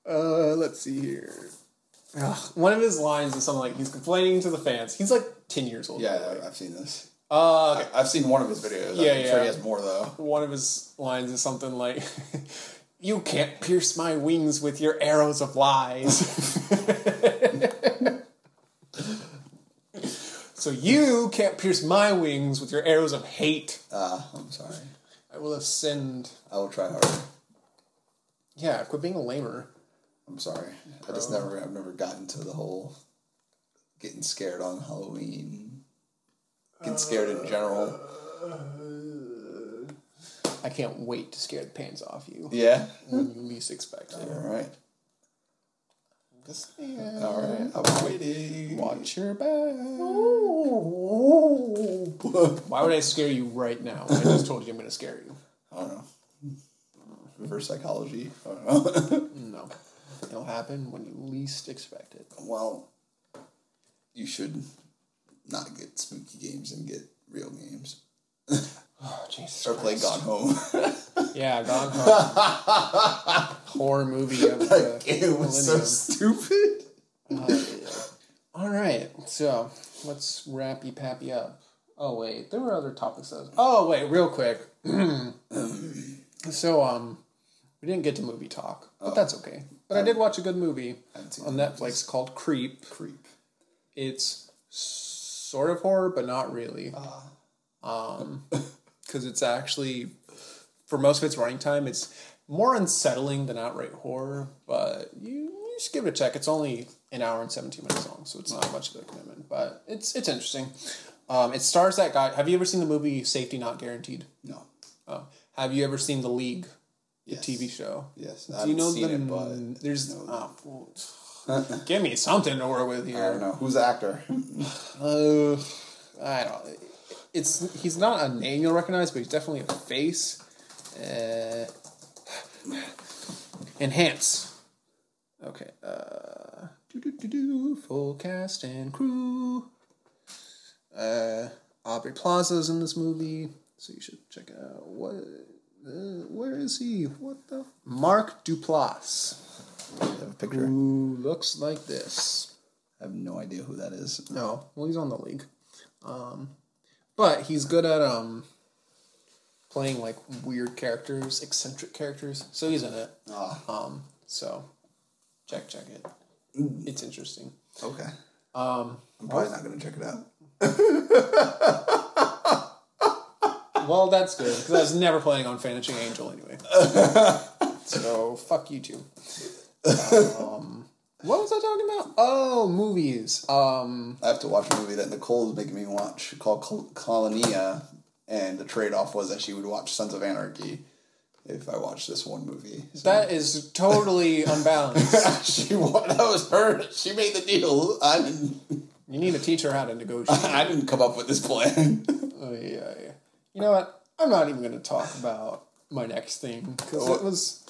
A: uh, let's see here. Ugh, one of his lines is something like he's complaining to the fans. He's like ten years old. by the way.
B: Yeah, I've seen this.
A: Uh, okay.
B: I've seen one of his videos.
A: Yeah,
B: I'm
A: yeah.
B: sure he has more though.
A: One of his lines is something like, "You can't pierce my wings with your arrows of lies." So you can't pierce my wings with your arrows of hate.
B: Ah, I'm sorry.
A: I will ascend.
B: I will try harder.
A: Yeah, quit being a lamer.
B: I'm sorry. I just never, I've never gotten to the whole getting scared on Halloween. Getting scared in general.
A: I can't wait to scare the pants off you
B: Yeah.
A: when you least expect it.
B: All right. All right. I'm waiting.
A: watch your back. Why would I scare you right now? I just told you I'm going to scare you.
B: I don't know. Reverse psychology. I don't know.
A: No. It'll happen when you least expect it.
B: well, you should not get spooky games and get real games.
A: Oh, Jesus
B: Or play. Gone Home.
A: Yeah, Gone Home. Horror movie of the
B: it was so stupid.
A: Oh, yeah. All right, so let's wrappy pappy up. Oh wait, there were other topics. That oh wait, real quick. so um, we didn't get to movie talk, but that's okay. But I did watch a good movie on Netflix called Creep.
B: Creep.
A: It's sort of horror, but not really. Um, because it's actually for most of its running time, it's more unsettling than outright horror. But you, you should give it a check. It's only an hour and seventeen minutes long, so it's not much of a commitment. But it's it's interesting. Um, it stars that guy. Have you ever seen the movie Safety Not Guaranteed?
B: No.
A: Oh. Have you ever seen The League, the
B: Yes.
A: TV show?
B: Yes.
A: Do
B: I
A: you
B: haven't
A: know
B: seen
A: the
B: it, but
A: there's
B: no.
A: oh, give me something to work with here.
B: I don't know. Who's the actor?
A: Uh, I don't. It's he's not a name you'll recognize, but he's definitely a face. Uh, enhance. Okay. Uh, do do do do. Full cast and crew. Uh, Aubrey Plaza's in this movie, so you should check it out. What? Uh, where is he? What the? Mark Duplass,
B: I have a picture.
A: who looks like this.
B: I have no idea who that is.
A: No, well, he's on the league. Um, but he's good at um playing like weird characters, eccentric characters. So he's in it.
B: Ah,
A: Um, so check check it. It's interesting.
B: okay.
A: Um,
B: I'm probably not gonna check it out.
A: well, that's good because I was never planning on finishing Angel anyway. so fuck you too. Um, what was I talking about? Oh, movies. Um,
B: I have to watch a movie that Nicole is making me watch called Col- Colonia, and the trade off was that she would watch Sons of Anarchy if I watched this one movie. So
A: that is totally unbalanced.
B: she that was her. She made the deal. I didn't.
A: You need to teach her how to negotiate.
B: I didn't come up with this plan.
A: Oh yeah, yeah. You know what? I'm not even going to talk about my next thing because it was.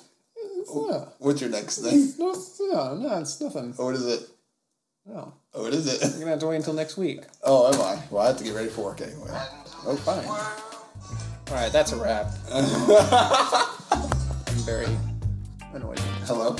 A: It's, yeah,
B: What's your next thing?
A: no, it's, yeah, no, it's nothing.
B: Oh, what is it?
A: No,
B: Oh, what is it?
A: you're gonna have to wait until next week.
B: Oh, am I? Well, I have to get ready for work anyway.
A: Oh, fine. All right, that's a wrap. I'm very annoyed.
B: Hello.